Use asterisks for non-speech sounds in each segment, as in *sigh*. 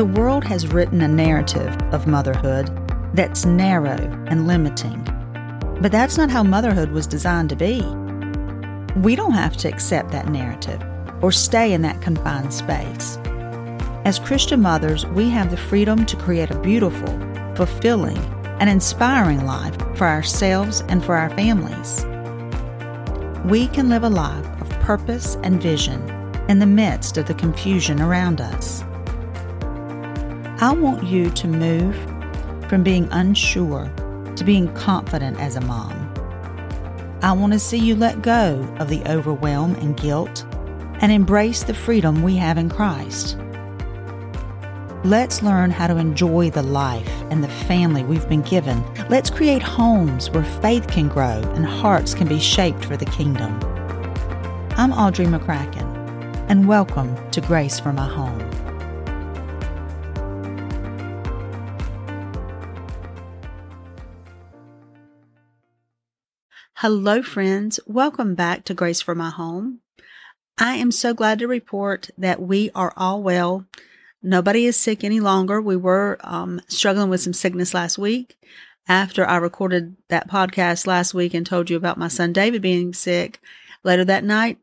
The world has written a narrative of motherhood that's narrow and limiting. But that's not how motherhood was designed to be. We don't have to accept that narrative or stay in that confined space. As Christian mothers, we have the freedom to create a beautiful, fulfilling, and inspiring life for ourselves and for our families. We can live a life of purpose and vision in the midst of the confusion around us. I want you to move from being unsure to being confident as a mom. I want to see you let go of the overwhelm and guilt and embrace the freedom we have in Christ. Let's learn how to enjoy the life and the family we've been given. Let's create homes where faith can grow and hearts can be shaped for the kingdom. I'm Audrey McCracken, and welcome to Grace for My Home. Hello, friends. Welcome back to Grace for My Home. I am so glad to report that we are all well. Nobody is sick any longer. We were um, struggling with some sickness last week after I recorded that podcast last week and told you about my son David being sick. Later that night,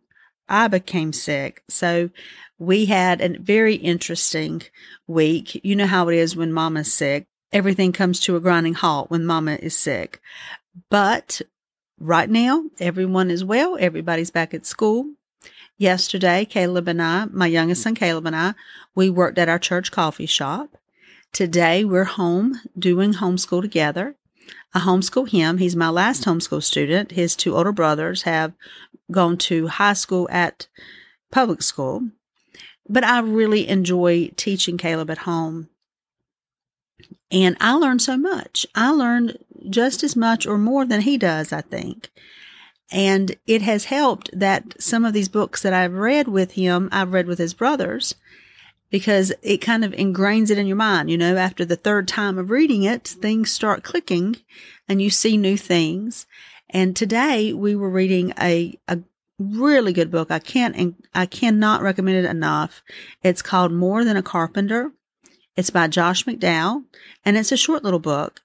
I became sick. So we had a very interesting week. You know how it is when mama's sick. Everything comes to a grinding halt when mama is sick. But right now, everyone is well. Everybody's back at school. Yesterday, Caleb and I, my youngest son Caleb and I, we worked at our church coffee shop. Today, we're home doing homeschool together. I homeschool him. He's my last homeschool student. His two older brothers have gone to high school at public school. But I really enjoy teaching Caleb at home. And I learned so much. I learned just as much or more than he does, I think. And it has helped that some of these books that I've read with him, I've read with his brothers because it kind of ingrains it in your mind. You know, after the third time of reading it, things start clicking and you see new things. And today we were reading a, a really good book. I can't, and I cannot recommend it enough. It's called More Than a Carpenter. It's by Josh McDowell and it's a short little book.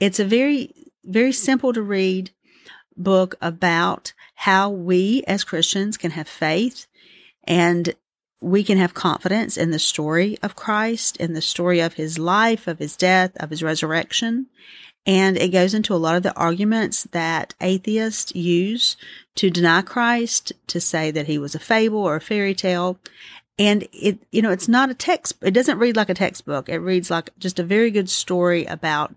It's a very, very simple to read book about how we as Christians can have faith and we can have confidence in the story of Christ, in the story of his life, of his death, of his resurrection. And it goes into a lot of the arguments that atheists use to deny Christ, to say that he was a fable or a fairy tale. And it, you know, it's not a text, it doesn't read like a textbook. It reads like just a very good story about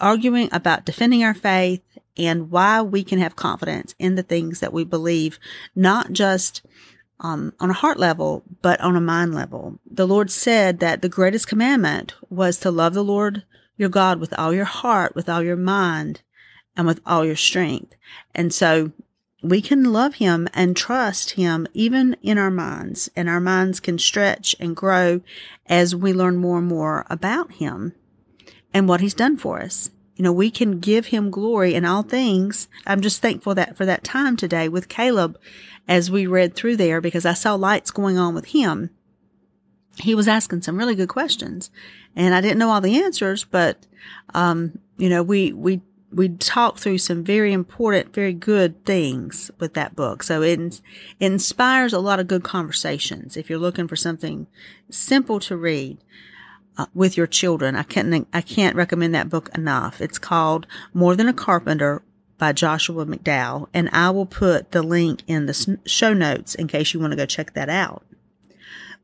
arguing about defending our faith and why we can have confidence in the things that we believe, not just um, on a heart level, but on a mind level. The Lord said that the greatest commandment was to love the Lord your God with all your heart, with all your mind, and with all your strength. And so we can love him and trust him even in our minds, and our minds can stretch and grow as we learn more and more about him and what he's done for us you know, we can give him glory in all things. I'm just thankful that for that time today with Caleb as we read through there because I saw lights going on with him. He was asking some really good questions and I didn't know all the answers, but, um, you know, we, we, we talked through some very important, very good things with that book. So it, it inspires a lot of good conversations. If you're looking for something simple to read, uh, with your children. I can't, I can't recommend that book enough. It's called More Than a Carpenter by Joshua McDowell, and I will put the link in the show notes in case you want to go check that out.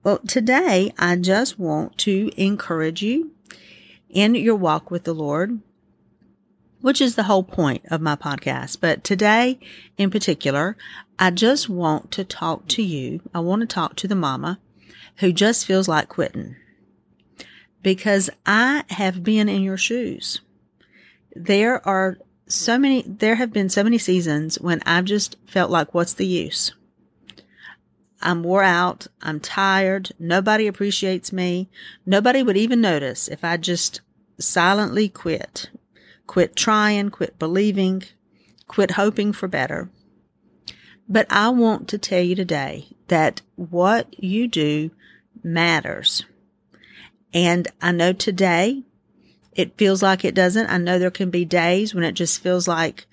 Well, today I just want to encourage you in your walk with the Lord, which is the whole point of my podcast. But today in particular, I just want to talk to you. I want to talk to the mama who just feels like quitting because I have been in your shoes. There are so many, there have been so many seasons when I've just felt like, what's the use? I'm wore out. I'm tired. Nobody appreciates me. Nobody would even notice if I just silently quit, quit trying, quit believing, quit hoping for better. But I want to tell you today that what you do matters. And I know today it feels like it doesn't. I know there can be days when it just feels like,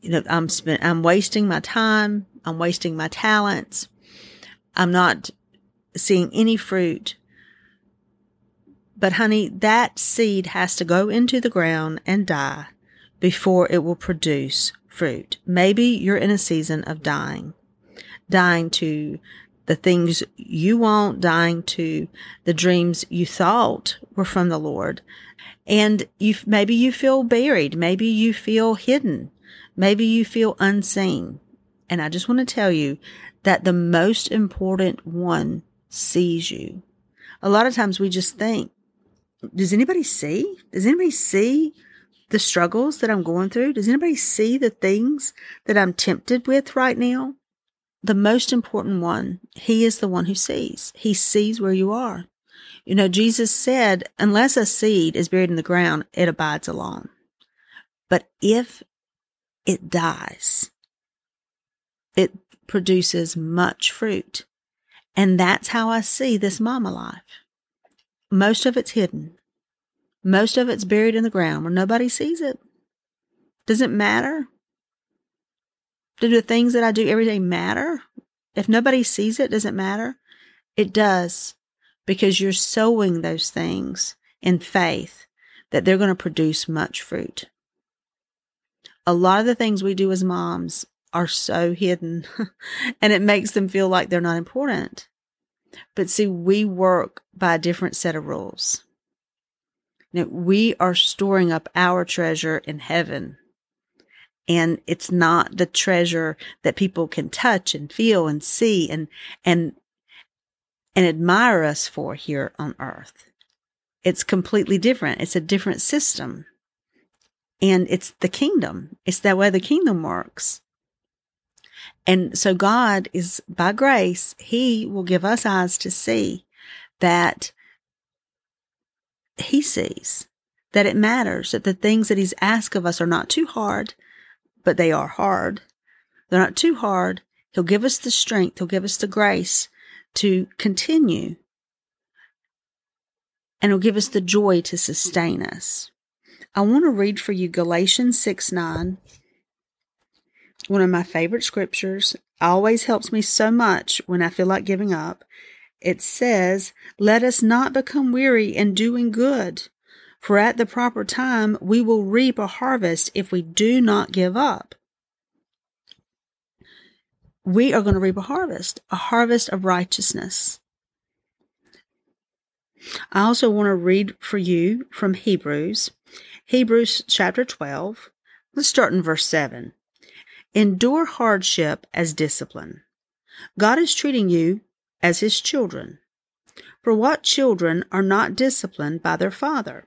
you know, I'm spent, I'm wasting my time. I'm wasting my talents. I'm not seeing any fruit. But honey, that seed has to go into the ground and die before it will produce fruit. Maybe you're in a season of dying, dying to the things you want, dying to the dreams you thought were from the Lord. And you, maybe you feel buried. Maybe you feel hidden. Maybe you feel unseen. And I just want to tell you that the most important one sees you. A lot of times we just think, does anybody see? Does anybody see the struggles that I'm going through? Does anybody see the things that I'm tempted with right now? The most important one, he is the one who sees. He sees where you are. You know, Jesus said, unless a seed is buried in the ground, it abides alone. But if it dies, it produces much fruit. And that's how I see this mama life. Most of it's hidden. Most of it's buried in the ground where nobody sees it. Does it matter? Do the things that I do every day matter? If nobody sees it, does it matter? It does because you're sowing those things in faith that they're going to produce much fruit. A lot of the things we do as moms are so hidden *laughs* and it makes them feel like they're not important. But see, we work by a different set of rules. Now, we are storing up our treasure in heaven and it's not the treasure that people can touch and feel and see and and and admire us for here on earth. It's completely different. It's a different system. And it's the kingdom. It's that way the kingdom works. And so god is by grace he will give us eyes to see that he sees that it matters that the things that he's asked of us are not too hard but they are hard. They're not too hard. He'll give us the strength, He'll give us the grace to continue. And He'll give us the joy to sustain us. I want to read for you Galatians 6 9, one of my favorite scriptures. Always helps me so much when I feel like giving up. It says, Let us not become weary in doing good, for at the proper time we will reap a harvest if we do not give up. We are going to reap a harvest, a harvest of righteousness. I also want to read for you from Hebrews, Hebrews chapter 12. Let's start in verse 7. Endure hardship as discipline. God is treating you as his children. For what children are not disciplined by their father?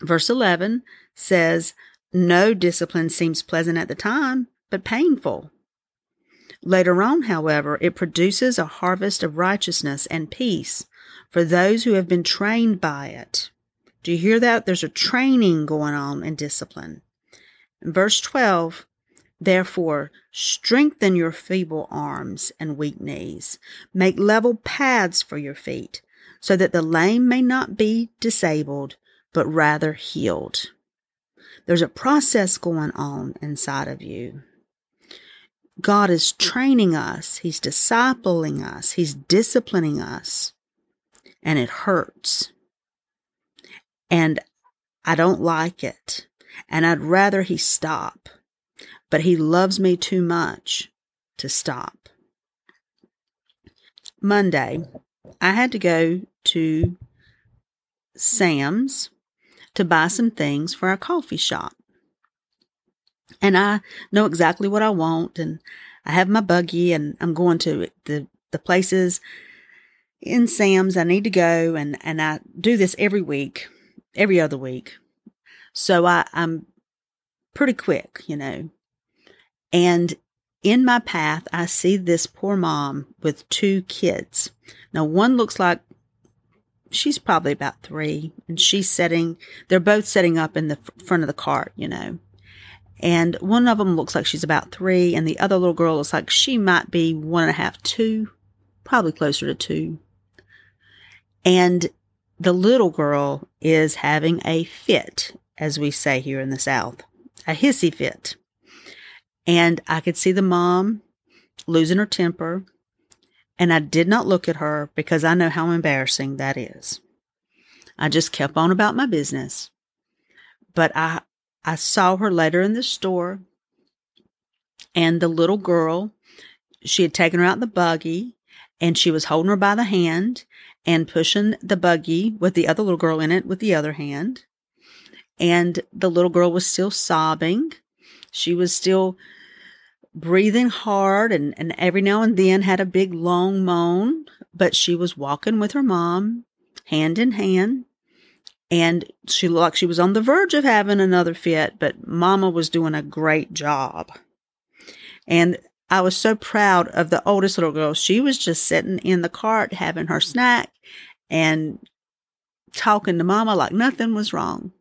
Verse 11 says, No discipline seems pleasant at the time, but painful. Later on, however, it produces a harvest of righteousness and peace for those who have been trained by it. Do you hear that? There's a training going on in discipline. In verse 12, Therefore, strengthen your feeble arms and weak knees. Make level paths for your feet, so that the lame may not be disabled, but rather healed. There's a process going on inside of you. God is training us, He's discipling us, He's disciplining us, and it hurts. And I don't like it, and I'd rather He stop, but He loves me too much to stop. Monday, I had to go to Sam's to buy some things for our coffee shop. And I know exactly what I want and I have my buggy and I'm going to the, the places in Sam's. I need to go and, and I do this every week, every other week. So I, I'm pretty quick, you know. And in my path, I see this poor mom with two kids. Now, one looks like she's probably about three, and she's setting, they're both setting up in the front of the cart, you know. And one of them looks like she's about three, and the other little girl looks like she might be one and a half, two, probably closer to two. And the little girl is having a fit, as we say here in the South, a hissy fit. And I could see the mom losing her temper. And I did not look at her because I know how embarrassing that is. I just kept on about my business. But I, I saw her later in the store and the little girl, she had taken her out the buggy and she was holding her by the hand and pushing the buggy with the other little girl in it with the other hand. And the little girl was still sobbing. She was still breathing hard and, and every now and then had a big long moan, but she was walking with her mom hand in hand. And she looked like she was on the verge of having another fit, but mama was doing a great job. And I was so proud of the oldest little girl. She was just sitting in the cart having her snack and talking to mama like nothing was wrong.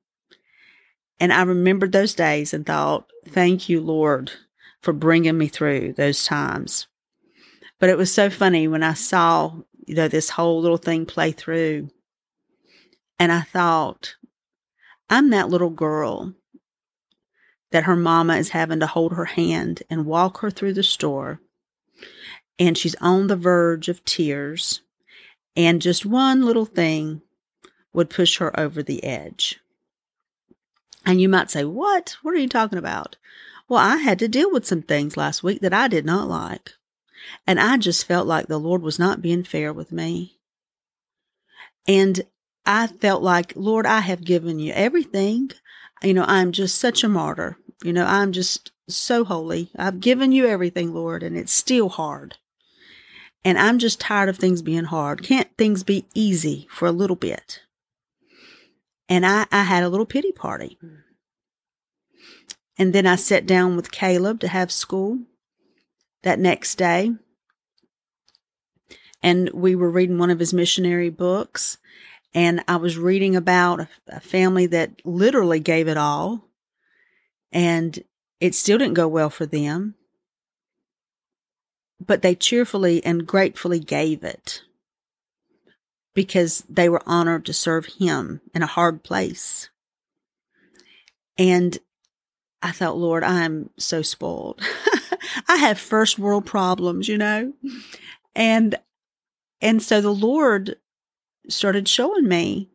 And I remembered those days and thought, thank you, Lord, for bringing me through those times. But it was so funny when I saw, you know, this whole little thing play through. And I thought, I'm that little girl that her mama is having to hold her hand and walk her through the store. And she's on the verge of tears. And just one little thing would push her over the edge. And you might say, What? What are you talking about? Well, I had to deal with some things last week that I did not like. And I just felt like the Lord was not being fair with me. And I felt like, Lord, I have given you everything. You know, I'm just such a martyr. You know, I'm just so holy. I've given you everything, Lord, and it's still hard. And I'm just tired of things being hard. Can't things be easy for a little bit? And I, I had a little pity party. Mm. And then I sat down with Caleb to have school that next day. And we were reading one of his missionary books. And I was reading about a, family that literally gave it all. And it still didn't go well for them. But they cheerfully and gratefully gave it because they were honored to serve him in a hard place. And I thought, Lord, I'm so spoiled. *laughs* I have first world problems, you know? And and so the Lord started showing me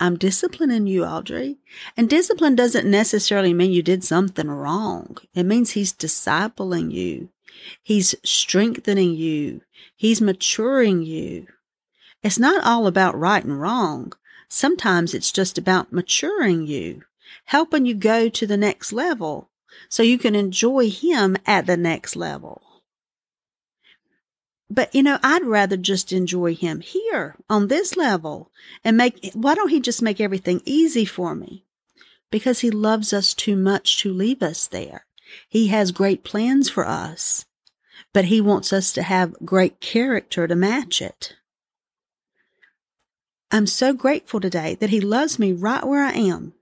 I'm disciplining you, Audrey. And discipline doesn't necessarily mean you did something wrong. It means he's discipling you. He's strengthening you. He's maturing you. It's not all about right and wrong. Sometimes it's just about maturing you, helping you go to the next level so you can enjoy Him at the next level. But you know, I'd rather just enjoy Him here on this level and make, why don't He just make everything easy for me? Because He loves us too much to leave us there. He has great plans for us, but He wants us to have great character to match it. I'm so grateful today that He loves me right where I am.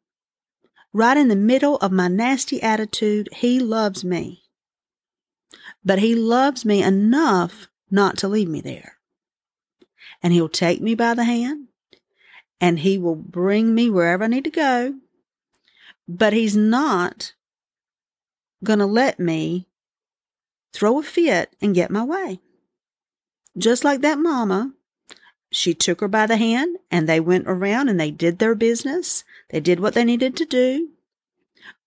Right in the middle of my nasty attitude, He loves me. But He loves me enough not to leave me there. And He'll take me by the hand and He will bring me wherever I need to go. But He's not going to let me throw a fit and get my way. Just like that mama she took her by the hand and they went around and they did their business. They did what they needed to do.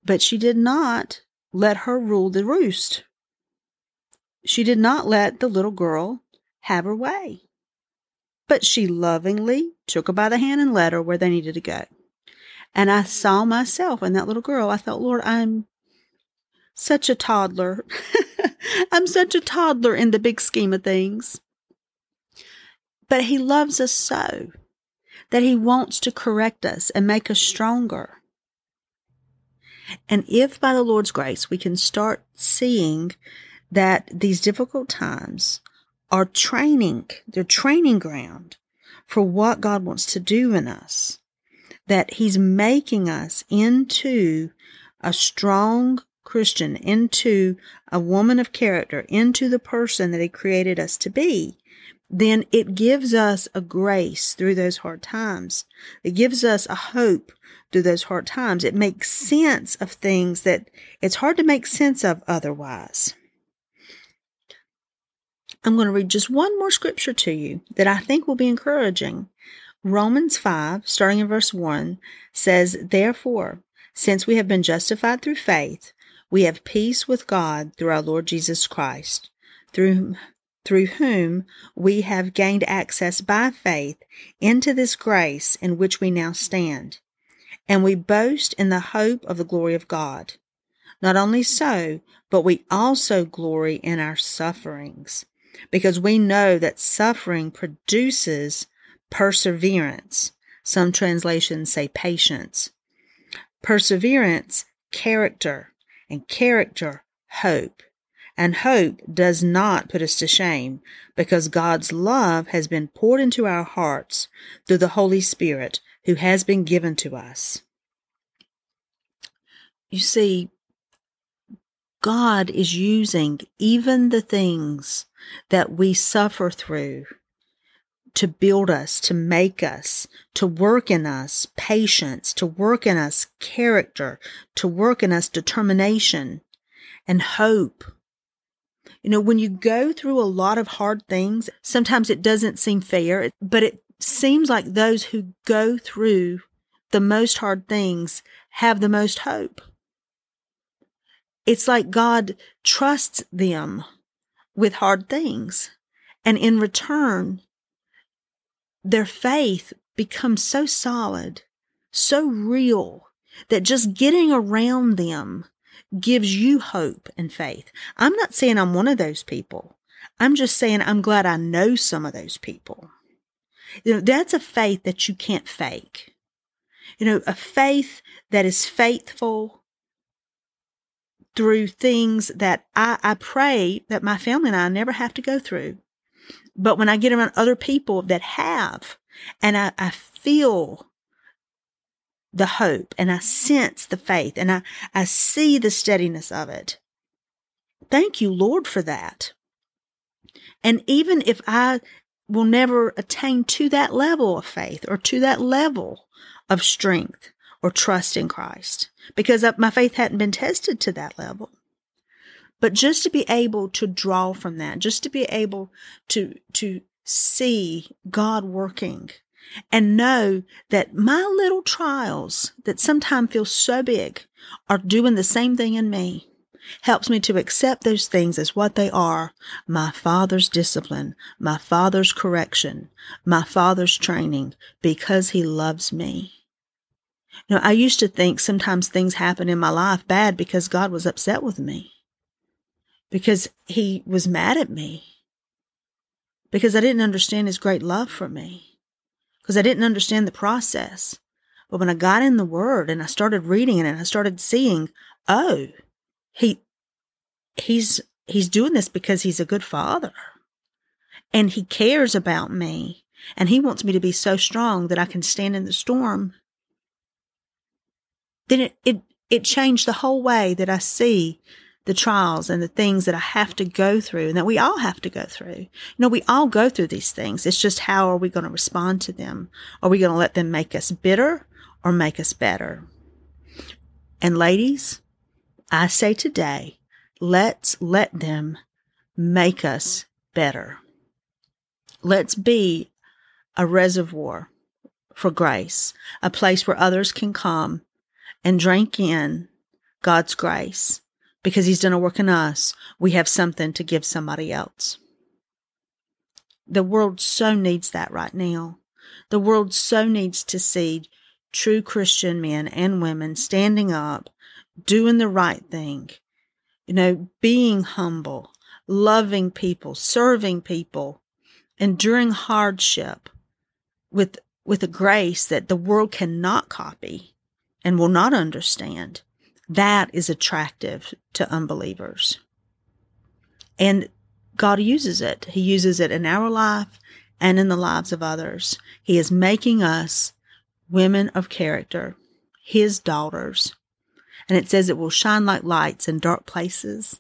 But she did not let her rule the roost. She did not let the little girl have her way. But she lovingly took her by the hand and led her where they needed to go. And I saw myself in that little girl. I thought, Lord, I'm such a toddler. *laughs* I'm such a toddler in the big scheme of things. But He loves us so that He wants to correct us and make us stronger. And if by the Lord's grace we can start seeing that these difficult times are training, they're training ground for what God wants to do in us, that He's making us into a strong Christian, into a woman of character, into the person that He created us to be, then it gives us a grace through those hard times. It gives us a hope through those hard times. It makes sense of things that it's hard to make sense of otherwise. I'm going to read just one more scripture to you that I think will be encouraging. Romans 5, starting in verse 1, says, Therefore, since we have been justified through faith, we have peace with God through our Lord Jesus Christ, through, through whom we have gained access by faith into this grace in which we now stand. And we boast in the hope of the glory of God. Not only so, but we also glory in our sufferings because we know that suffering produces perseverance. Some translations say patience. Perseverance, character, and character, hope. And hope does not put us to shame because God's love has been poured into our hearts through the Holy Spirit who has been given to us. You see, God is using even the things that we suffer through to build us, to make us, to work in us patience, to work in us character, to work in us determination and hope. You know, when you go through a lot of hard things, sometimes it doesn't seem fair, but it seems like those who go through the most hard things have the most hope. It's like God trusts them with hard things. And in return, their faith becomes so solid, so real, that just getting around them gives you hope and faith. I'm not saying I'm one of those people. I'm just saying I'm glad I know some of those people. You know, that's a faith that you can't fake. You know, a faith that is faithful through things that I, I pray that my family and I never have to go through. But when I get around other people that have, and I, I feel the hope and I sense the faith and I, I see the steadiness of it. Thank you, Lord, for that. And even if I will never attain to that level of faith or to that level of strength or trust in Christ, because my faith hadn't been tested to that level. But just to be able to draw from that, just to be able to, to see God working and know that my little trials that sometimes feel so big are doing the same thing in me. Helps me to accept those things as what they are. My father's discipline, my father's correction, my father's training because he loves me. You know, I used to think sometimes things happen in my life bad because God was upset with me, because he was mad at me, because I didn't understand his great love for me, because I didn't understand the process. But when I got in the word and I started reading it and I started seeing, oh, he, he's, he's doing this because he's a good father. And he cares about me. And he wants me to be so strong that I can stand in the storm. Then it, it, it changed the whole way that I see the trials and the things that I have to go through and that we all have to go through. You know, we all go through these things. It's just how are we going to respond to them? Are we going to let them make us bitter or make us better? And ladies, I say today, let's let them make us better. Let's be a reservoir for grace, a place where others can come and drink in God's grace because He's done a work in us, we have something to give somebody else. The world so needs that right now. The world so needs to see true Christian men and women standing up, doing the right thing, you know, being humble, loving people, serving people, enduring hardship with, with a grace that the world cannot copy and will not understand, that is attractive to unbelievers. And God uses it. He uses it in our life and in the lives of others. He is making us women of character, His daughters. And it says it will shine like lights in dark places.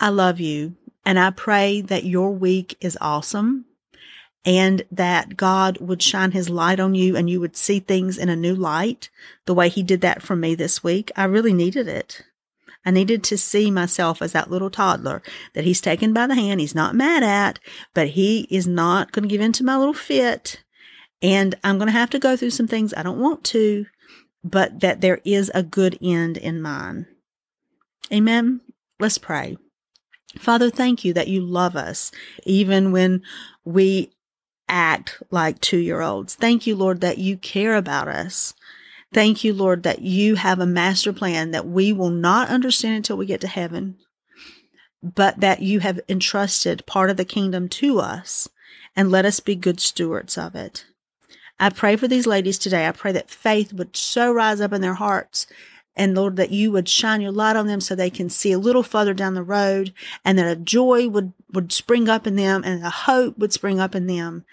I love you. And I pray that your week is awesome and that God would shine his light on you and you would see things in a new light the way he did that for me this week. I really needed it. I needed to see myself as that little toddler that he's taken by the hand. He's not mad at, but he is not going to give in to my little fit. And I'm going to have to go through some things I don't want to, but that there is a good end in mind. Amen. Let's pray. Father, thank you that you love us even when we act like two year olds. Thank you, Lord, that you care about us. Thank you, Lord, that you have a master plan that we will not understand until we get to heaven, but that you have entrusted part of the kingdom to us and let us be good stewards of it. I pray for these ladies today. I pray that faith would so rise up in their hearts and Lord, that you would shine your light on them so they can see a little further down the road and that a joy would, would spring up in them and a hope would spring up in them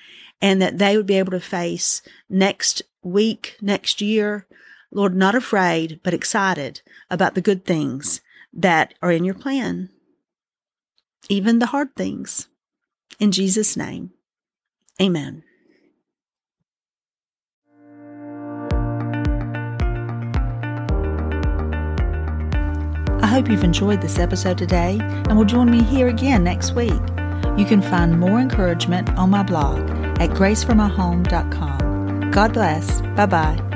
and that they would be able to face next week, next year, Lord, not afraid, but excited about the good things that are in your plan, even the hard things. In Jesus' name, amen. Hope you've enjoyed this episode today and will join me here again next week. You can find more encouragement on my blog at graceformyhome.com. God bless. Bye bye.